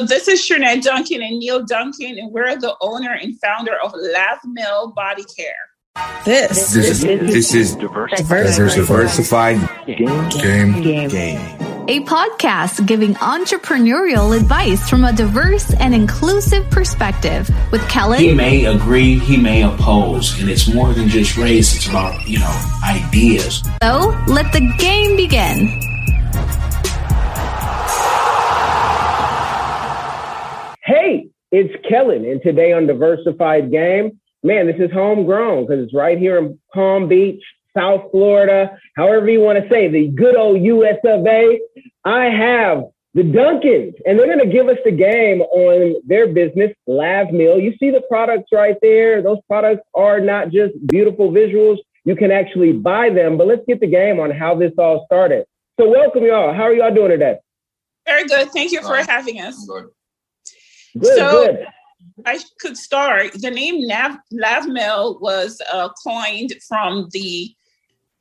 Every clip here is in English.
this is Shernette Duncan and Neil Duncan, and we're the owner and founder of Lavmel Body Care. This, This is this is diversified game game game. a podcast giving entrepreneurial advice from a diverse and inclusive perspective with Kellen, He may agree, he may oppose, and it's more than just race. It's about you know ideas. so let the game begin. It's Kellen, and today on Diversified Game, man, this is homegrown because it's right here in Palm Beach, South Florida, however you want to say, the good old US of A. I have the Duncans, and they're going to give us the game on their business, Lavmel. You see the products right there. Those products are not just beautiful visuals. You can actually buy them, but let's get the game on how this all started. So welcome y'all. How are y'all doing today? Very good. Thank you for having us. Good, So- good. I could start. The name Nav, Lavmel was uh, coined from the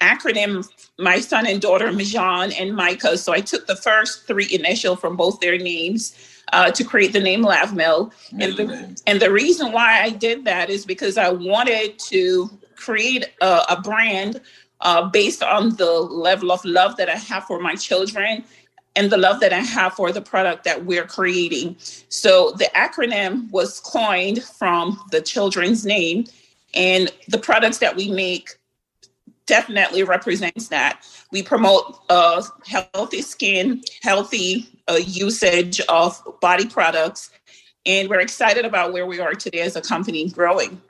acronym my son and daughter, Mijan and Micah. So I took the first three initial from both their names uh, to create the name Lavmel. And the, and the reason why I did that is because I wanted to create a, a brand uh, based on the level of love that I have for my children and the love that I have for the product that we're creating. So the acronym was coined from the children's name, and the products that we make definitely represents that. We promote uh, healthy skin, healthy uh, usage of body products, and we're excited about where we are today as a company growing.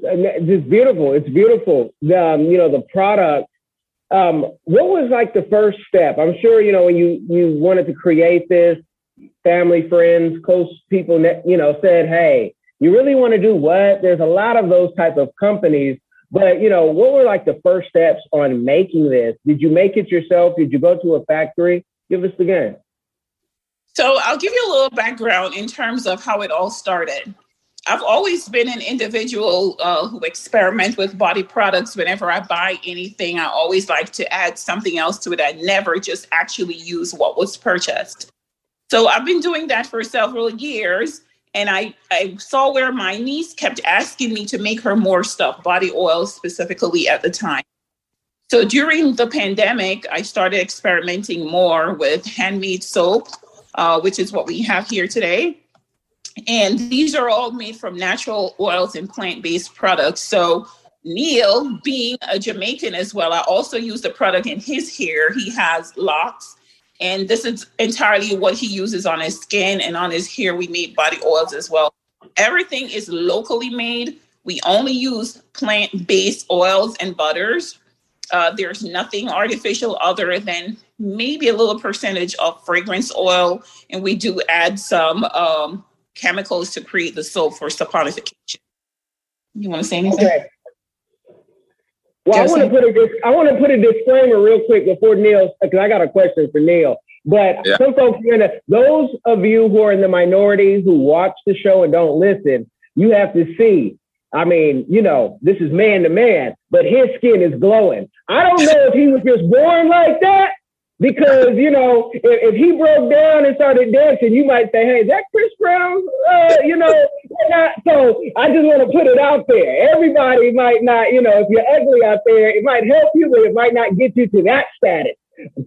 It's beautiful. It's beautiful. The, um, you know, the product. Um, what was like the first step? I'm sure you know when you you wanted to create this. Family, friends, close people, you know, said, "Hey, you really want to do what?" There's a lot of those type of companies, but you know, what were like the first steps on making this? Did you make it yourself? Did you go to a factory? Give us the game. So I'll give you a little background in terms of how it all started. I've always been an individual uh, who experiment with body products. Whenever I buy anything, I always like to add something else to it. I never just actually use what was purchased. So I've been doing that for several years. And I, I saw where my niece kept asking me to make her more stuff, body oil specifically at the time. So during the pandemic, I started experimenting more with handmade soap, uh, which is what we have here today. And these are all made from natural oils and plant based products. So, Neil, being a Jamaican as well, I also use the product in his hair. He has locks, and this is entirely what he uses on his skin and on his hair. We made body oils as well. Everything is locally made. We only use plant based oils and butters. Uh, there's nothing artificial other than maybe a little percentage of fragrance oil, and we do add some um, chemicals to create the soap for saponification. You want to say anything? Okay. Well, I want to put a dis- I want to put a disclaimer real quick before Neil, because I got a question for Neil. But Yeah. some folks are gonna. Those of you who are in the minority who watch the show and don't listen, you have to see. I mean, you know, this is man to man, but his skin is glowing. I don't know if he was just born like that, because you know, if, if he broke down and started dancing, you might say, "Hey, that Chris Brown?" Uh, you know, not- so I just want to put it out there. Everybody might not, you know, if you're ugly out there, it might help you, but it might not get you to that status.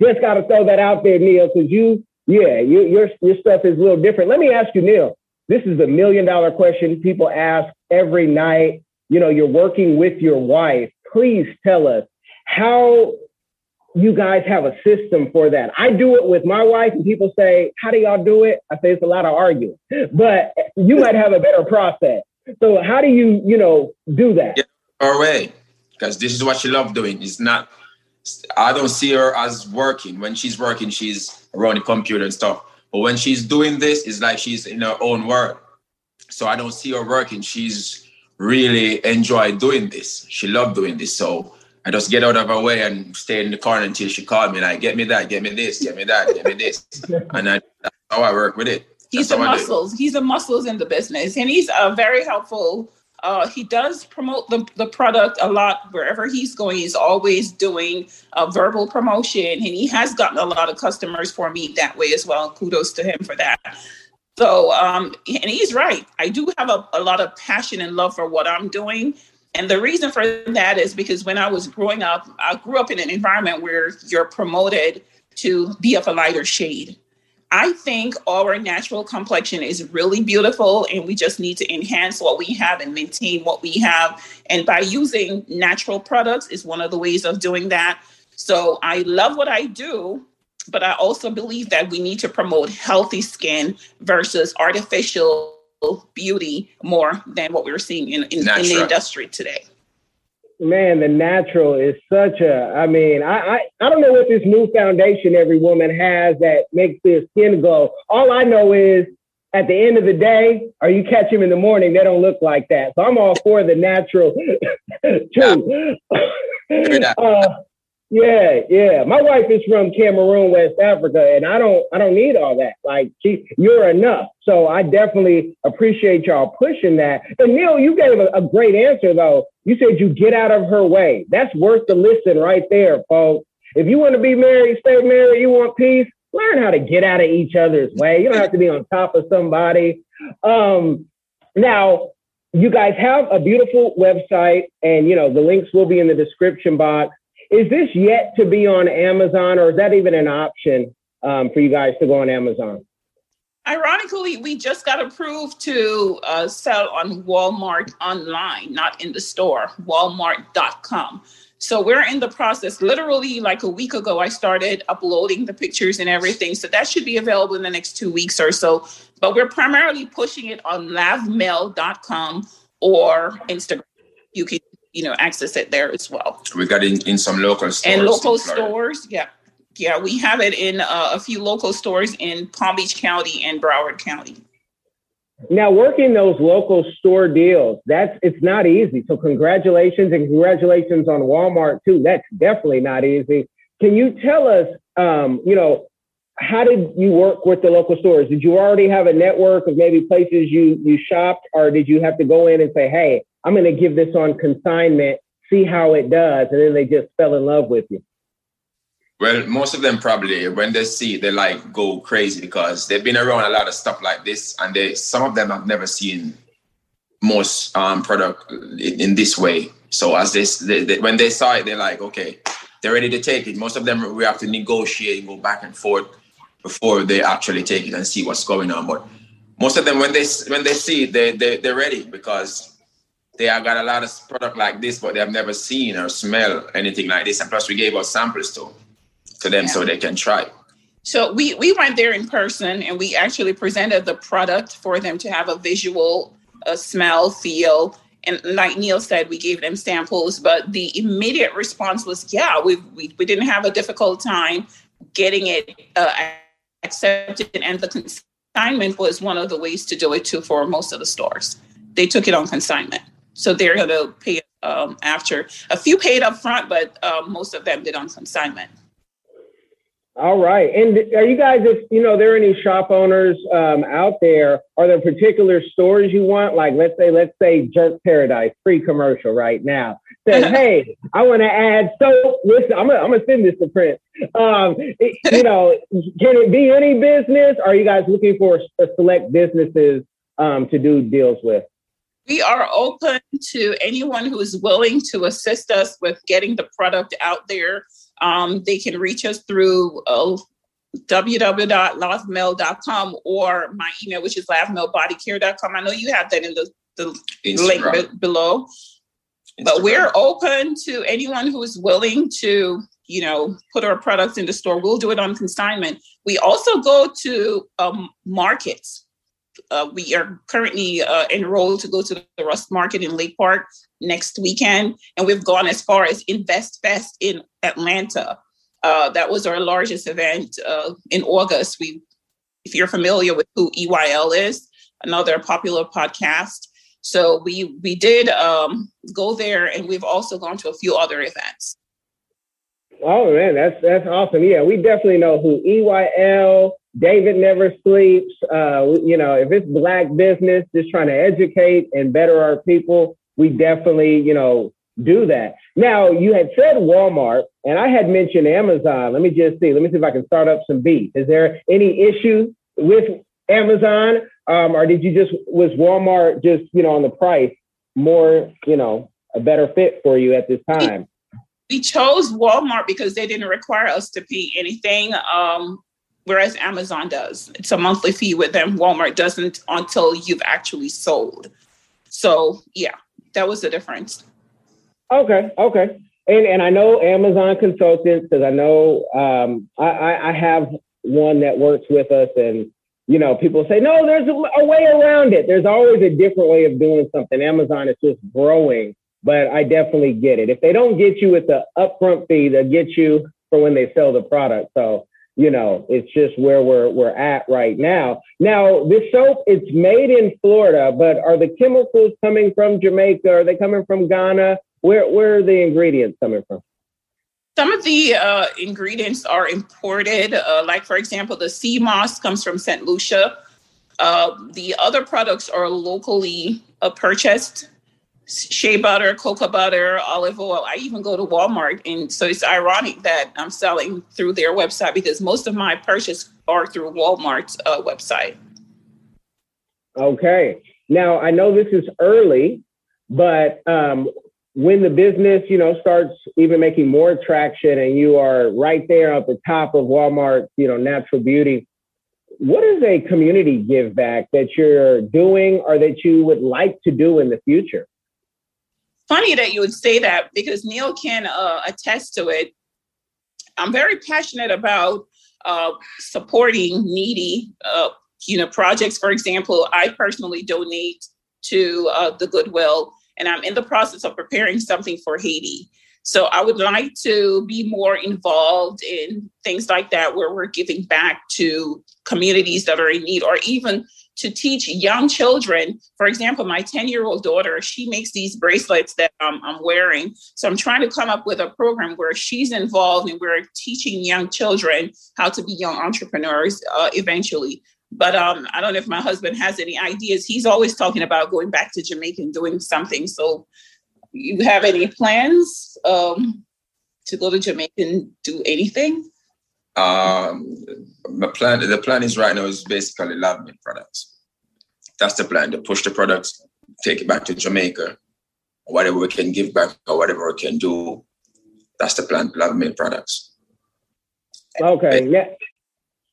Just got to throw that out there, Neil, because you, yeah, you, your your stuff is a little different. Let me ask you, Neil. This is a million dollar question people ask every night. You know, you're working with your wife. Please tell us how you guys have a system for that. I do it with my wife, and people say, How do y'all do it? I say it's a lot of arguing, but you might have a better process. So, how do you, you know, do that? Yeah. Her way, because this is what she loves doing. It's not. I don't see her as working. When she's working, she's around the computer and stuff. But when she's doing this, it's like she's in her own world. So I don't see her working. She's really enjoy doing this. She loved doing this. So I just get out of her way and stay in the corner until she called me like, get me that, get me this, get me that, get me this. And I, that's how I work with it. He's That's the how I do it. muscles. He's the muscles in the business, and he's uh, very helpful Uh, he does promote the, the product a lot wherever he's going. He's always doing a verbal promotion, and he has gotten a lot of customers for me that way as well. Kudos to him for that. So, um, and he's right. I do have a, a lot of passion and love for what I'm doing. And the reason for that is because when I was growing up, I grew up in an environment where you're promoted to be of a lighter shade. I think our natural complexion is really beautiful, and we just need to enhance what we have and maintain what we have. And by using natural products is one of the ways of doing that. So I love what I do, but I also believe that we need to promote healthy skin versus artificial beauty more than what we're seeing in, in, in the industry today man, the natural is such a, I mean, I, I, I don't know what this new foundation every woman has that makes their skin glow. All I know is at the end of the day, or you catch them in the morning, they don't look like that. So I'm all for the natural too. uh, yeah, yeah. My wife is from Cameroon, West Africa, and I don't I don't need all that. Like she, you're enough. So I definitely appreciate y'all pushing that. And Neil, you gave a, a great answer though. You said you get out of her way. That's worth the listen right there, folks. If you want to be married, stay married, you want peace, learn how to get out of each other's way. You don't have to be on top of somebody. Um, now, you guys have a beautiful website, and you know the links will be in the description box. Is this yet to be on Amazon, or is that even an option um, for you guys to go on Amazon? Ironically, we just got approved to uh, sell on Walmart online, not in the store, walmart.com. So we're in the process. Literally, like a week ago, I started uploading the pictures and everything. So that should be available in the next two weeks or so. But we're primarily pushing it on lavmel.com or Instagram. You can you know access it there as well. We got it in, in some local stores. And local stores, yeah. Yeah, we have it in uh, a few local stores in Palm Beach County and Broward County. Now, working those local store deals, that's it's not easy. So, congratulations and congratulations on Walmart too. That's definitely not easy. Can you tell us, um, you know, how did you work with the local stores? Did you already have a network of maybe places you you shopped, or did you have to go in and say, "Hey, I'm going to give this on consignment, see how it does. And then they just fell in love with you. Well, most of them probably when they see it, they like go crazy because they've been around a lot of stuff like this, and they some of them have never seen most um, product in, in this way. So as this, they, they, when they saw it, they're like, okay, they're ready to take it. Most of them we have to negotiate and go back and forth before they actually take it and see what's going on. But most of them, when they when they see it, they, they they're ready because they have got a lot of product like this, but they have never seen or smell anything like this. And plus, we gave out samples to to them yeah. so they can try. So we we went there in person and we actually presented the product for them to have a visual, a smell, feel. And like Neil said, we gave them samples, but the immediate response was, "Yeah, we we, we didn't have a difficult time getting it uh, accepted." And the consignment was one of the ways to do it too for most of the stores. They took it on consignment. So they're going to pay um, after. A few paid up front, but um, most of them did on consignment. All right. And are you guys, if you know, there are any shop owners um, out there, are there particular stores you want? Like, let's say, let's say Jerk Paradise, free commercial right now. Says, hey, I want to add soap. Listen, I'm gonna, I'm send this to Prince. Um, it, you know, can it be any business? Are you guys looking for select businesses um, to do deals with? We are open to anyone who is willing to assist us with getting the product out there. Um, they can reach us through uh, or my email, which is lavmelbodycare.com. I know you have that in the, the link be- below. Instagram. But we're open to anyone who is willing to, you know, put our products in the store. We'll do it on consignment. We also go to um, markets uh, we are currently uh, enrolled to go to the Rust Market in Lake Park next weekend, and we've gone as far as Invest Fest in Atlanta. Uh, that was our largest event uh, in August. We, if you're familiar with who EYL is, another popular podcast. So we we did um, go there, and we've also gone to a few other events. Oh man, that's that's awesome. Yeah, we definitely know who EYL, David never sleeps. Uh, you know, if it's black business, just trying to educate and better our people, we definitely, you know, do that. Now, you had said Walmart, and I had mentioned Amazon. Let me just see. Let me see if I can start up some beef. Is there any issue with Amazon, um, or did you just was Walmart just you know on the price more you know a better fit for you at this time? We chose Walmart because they didn't require us to pay anything. Um, whereas Amazon does. It's a monthly fee with them. Walmart doesn't until you've actually sold. So yeah, that was the difference. Okay, okay. And and I know Amazon consultants because I know um, I, I have one that works with us, and you know people say no, there's a, a way around it. There's always a different way of doing something. Amazon is just growing, but I definitely get it. If they don't get you with the upfront fee, they'll get you for when they sell the product. So you know, it's just where we're we're at right now. Now, this soap it's made in Florida, but are the chemicals coming from Jamaica? Are they coming from Ghana? Where where are the ingredients coming from? Some of the uh, ingredients are imported. Uh, like for example, the sea moss comes from St. Lucia. Uh, the other products are locally uh, purchased. Shea butter, cocoa butter, olive oil. I even go to Walmart, and so it's ironic that I'm selling through their website because most of my purchases are through Walmart's uh, website. Okay. Now I know this is early, but um, when the business, you know, starts even making more traction and you are right there at the top of Walmart, you know, natural beauty, what is a community give back that you're doing or that you would like to do in the future? Funny that you would say that because Neil can uh, attest to it. I'm very passionate about uh, supporting needy, uh, you know, projects. For example, I personally donate to uh, the Goodwill and I'm in the process of preparing something for Haiti. So I would like to be more involved in things like that, where we're giving back to communities that are in need, or even to teach young children. For example, my 10 year old daughter, she makes these bracelets that um, I'm wearing. So I'm trying to come up with a program where she's involved and we're teaching young children how to be young entrepreneurs uh, eventually. But um, I don't know if my husband has any ideas. He's always talking about going back to Jamaica and doing something. So, you have any plans um, to go to Jamaica and do anything? Um, my plan. The plan is right now is basically lab made products. That's the plan. To push the products, take it back to Jamaica, whatever we can give back or whatever we can do. That's the plan. Lab made products. Okay. Yeah.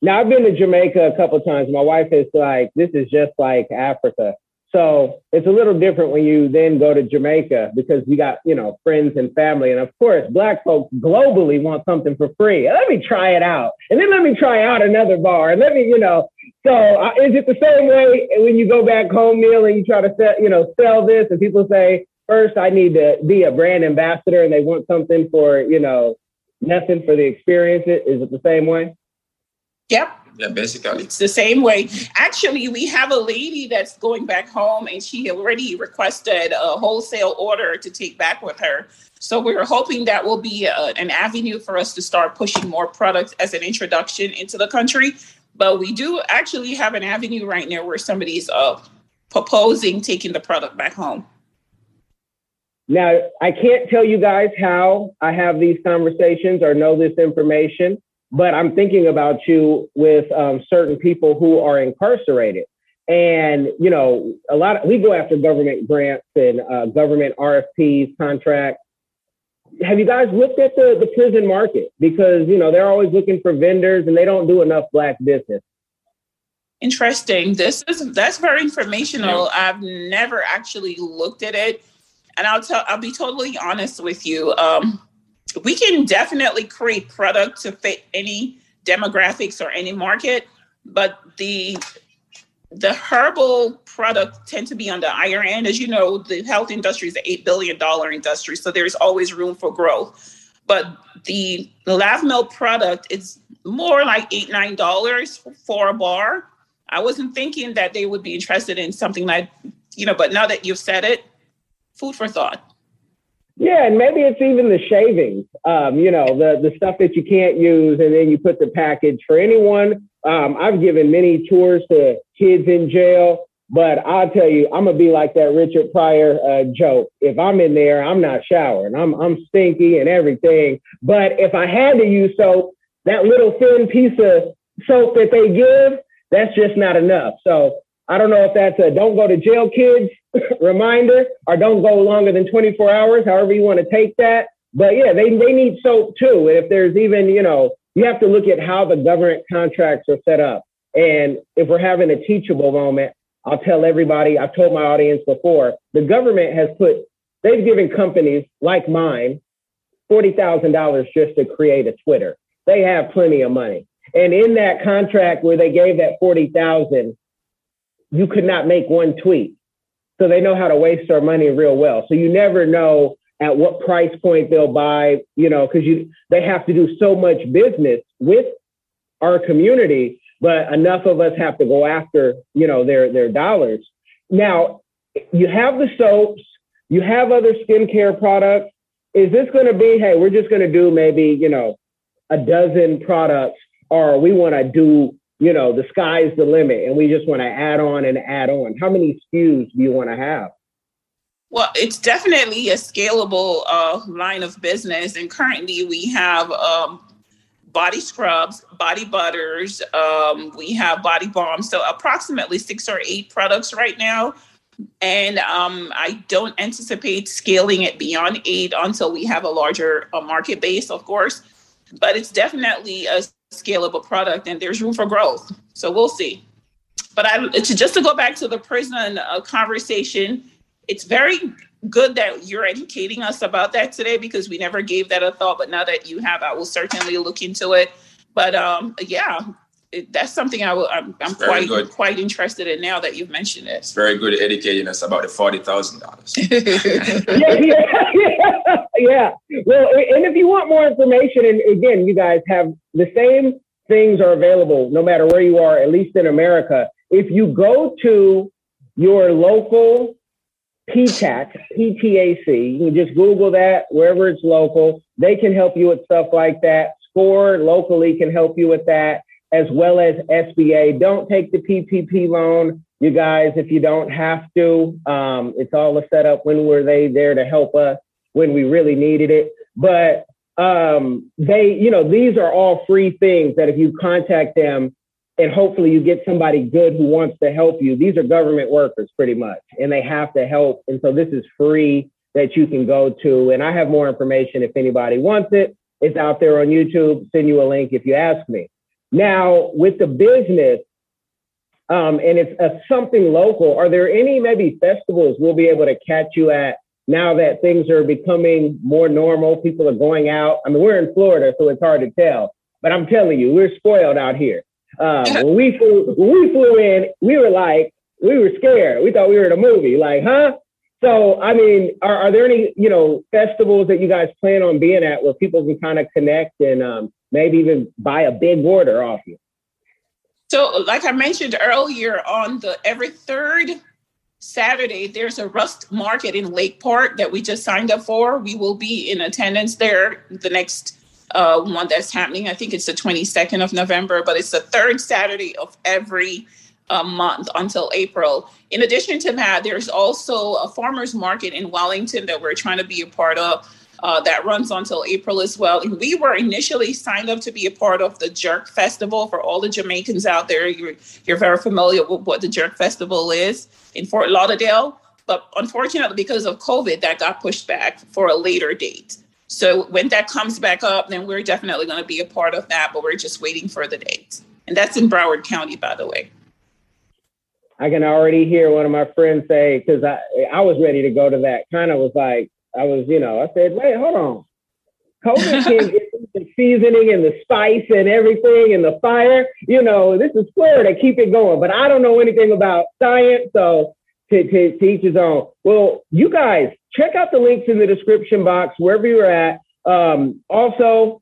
Now I've been to Jamaica a couple times. My wife is like, this is just like Africa. So it's a little different when you then go to Jamaica because you got, you know, friends and family. And of course, black folks globally want something for free. Let me try it out. And then let me try out another bar. And let me, you know, so uh, is it the same way when you go back home, Neil, and you try to sell, you know, sell this and people say, first I need to be a brand ambassador and they want something for, you know, nothing for the experience. Is it the same way? Yep. Yeah, basically. It's the same way. Actually, we have a lady that's going back home and she already requested a wholesale order to take back with her. So we're hoping that will be a, an avenue for us to start pushing more products as an introduction into the country. But we do actually have an avenue right now where somebody's uh, proposing taking the product back home. Now, I can't tell you guys how I have these conversations or know this information but I'm thinking about you with um, certain people who are incarcerated. And, you know, a lot of, we go after government grants and uh, government RFPs, contracts. Have you guys looked at the, the prison market? Because, you know, they're always looking for vendors and they don't do enough black business. Interesting. This is, that's very informational. I've never actually looked at it. And I'll tell, I'll be totally honest with you. Um, we can definitely create product to fit any demographics or any market, but the the herbal product tend to be on the higher end. As you know, the health industry is an eight billion dollar industry, so there's always room for growth. But the Lavmel product is more like eight nine dollars for a bar. I wasn't thinking that they would be interested in something like, you know, but now that you've said it, food for thought. Yeah, and maybe it's even the shavings, um, you know, the, the stuff that you can't use, and then you put the package for anyone. Um, I've given many tours to kids in jail. But I'll tell you, I'm gonna be like that Richard Pryor uh, joke. If I'm in there, I'm not showering. I'm I'm stinky and everything. But if I had to use soap, that little thin piece of soap that they give, that's just not enough. So I don't know if that's a don't go to jail kids reminder or don't go longer than 24 hours, however you want to take that. But yeah, they, they need soap too. And if there's even, you know, you have to look at how the government contracts are set up. And if we're having a teachable moment, I'll tell everybody, I've told my audience before, the government has put, they've given companies like mine $40,000 just to create a Twitter. They have plenty of money. And in that contract where they gave that 40,000, you could not make one tweet. So they know how to waste their money real well. So you never know at what price point they'll buy, you know, because you they have to do so much business with our community, but enough of us have to go after, you know, their their dollars. Now, you have the soaps, you have other skincare products. Is this going to be, hey, we're just going to do maybe, you know, a dozen products, or we want to do, you know, the sky's the limit and we just want to add on and add on? How many SKUs do you want to have? Well, it's definitely a scalable uh, line of business. And currently we have um, body scrubs, body butters, um, we have body balms. So approximately six or eight products right now. And um, I don't anticipate scaling it beyond eight until we have a larger uh, market base, of course. But it's definitely a scalable product and there's room for growth. So we'll see. But I, to, just to go back to the prison uh, conversation, it's very good that you're educating us about that today because we never gave that a thought. But now that you have, I will certainly look into it. But um, yeah, it, that's something I will, I'm, I'm quite good. quite interested in now that you've mentioned it. It's very good at educating us about the forty thousand dollars. yeah, yeah, yeah. Well, and if you want more information, and again, you guys have the same things are available no matter where you are, at least in America. If you go to your local PTAC, PTAC. You can just Google that wherever it's local. They can help you with stuff like that. SCORE locally can help you with that, as well as SBA. Don't take the PPP loan, you guys, if you don't have to. Um, it's all a setup. When were they there to help us when we really needed it? But um, they, you know, these are all free things that if you contact them, and hopefully you get somebody good who wants to help you. These are government workers pretty much, and they have to help. And so this is free that you can go to. And I have more information if anybody wants it. It's out there on YouTube. Send you a link if you ask me. Now, with the business, um, and it's a, something local, are there any maybe festivals we'll be able to catch you at now that things are becoming more normal? People are going out. I mean, we're in Florida, so it's hard to tell. But I'm telling you, we're spoiled out here. Um, when we flew, when we flew in, we were like, we were scared. We thought we were in a movie. Like, huh? So, I mean, are, are there any, you know, festivals that you guys plan on being at where people can kind of connect and um, maybe even buy a big order off you? So, like I mentioned earlier, on the every third Saturday, there's a Rust Market in Lake Park that we just signed up for. We will be in attendance there the next uh, one that's happening. I think it's the 22nd of November, but it's the third Saturday of every uh, month until April. In addition to that, there's also a farmers market in Wellington that we're trying to be a part of. Uh, that runs until April as well. And we were initially signed up to be a part of the Jerk Festival for all the Jamaicans out there. You're, you're very familiar with what the Jerk Festival is in Fort Lauderdale. But unfortunately, because of COVID, that got pushed back for a later date. So when that comes back up, then we're definitely going to be a part of that, but we're just waiting for the date. And that's in Broward County, by the way. I can already hear one of my friends say, because I, I was ready to go to that, kind of was like, I was, you know, I said, wait, hold on. COVID can get the seasoning and the spice and everything and the fire. You know, this is Florida, keep it going. But I don't know anything about science, so to, to, to each his own. Well, you guys check out the links in the description box wherever you're at. Um, also,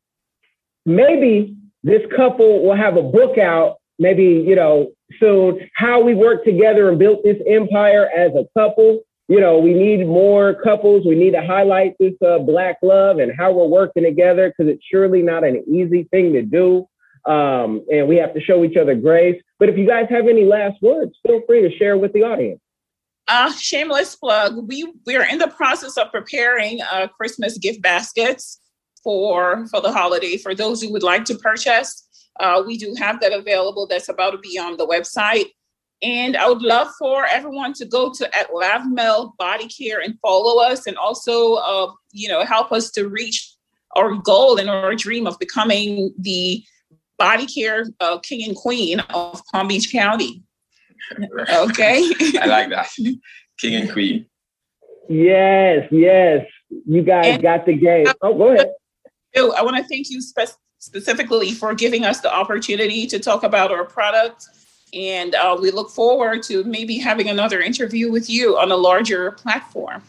maybe this couple will have a book out, maybe you know soon. How we work together and built this empire as a couple. You know, we need more couples. We need to highlight this uh, black love and how we're working together because it's surely not an easy thing to do. Um, and we have to show each other grace. But if you guys have any last words, feel free to share with the audience. Uh, shameless plug. We we are in the process of preparing uh, Christmas gift baskets for for the holiday. For those who would like to purchase, uh, we do have that available. That's about to be on the website. And I would love for everyone to go to at Lavmel Body Care and follow us, and also, uh, you know, help us to reach our goal and our dream of becoming the body care uh, king and queen of Palm Beach County. Okay. I like that. King and queen. Yes, yes. You guys and, got the game. Oh, go ahead. I want to thank you spe- specifically for giving us the opportunity to talk about our product and uh, we look forward to maybe having another interview with you on a larger platform.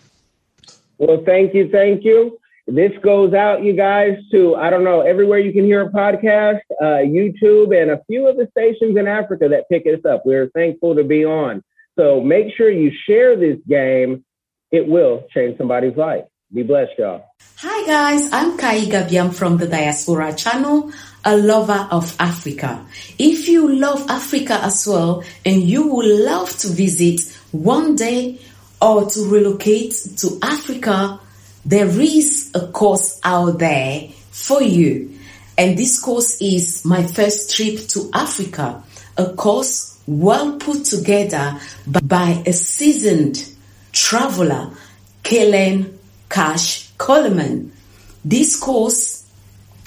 Well, thank you. Thank you. This goes out, you guys, to, I don't know, everywhere you can hear a podcast, uh, YouTube, and a few of the stations in Africa that pick us up. We're thankful to be on. So make sure you share this game. It will change somebody's life. Be blessed, y'all. Hi, guys. I'm Kai Gabiam from the Diaspora Channel, a lover of Africa. If you love Africa as well and you would love to visit one day or to relocate to Africa, there is a course out there for you. And this course is my first trip to Africa, a course well put together by a seasoned traveler, Kellen Cash Coleman. This course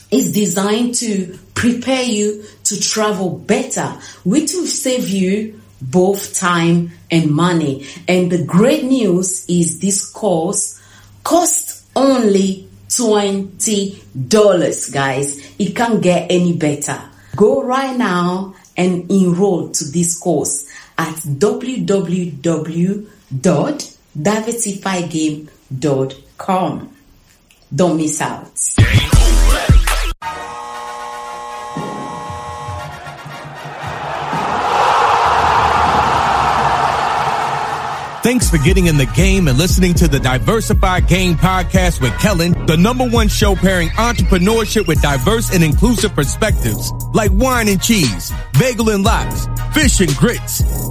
is designed to prepare you to travel better, which will save you both time and money. And the great news is this course costs only $20, guys. It can't get any better. Go right now and enroll to this course at www.diversifygame.com com. Don't miss out. Thanks for getting in the game and listening to the Diversified Game podcast with Kellen, the number one show pairing entrepreneurship with diverse and inclusive perspectives like wine and cheese, bagel and lox, fish and grits.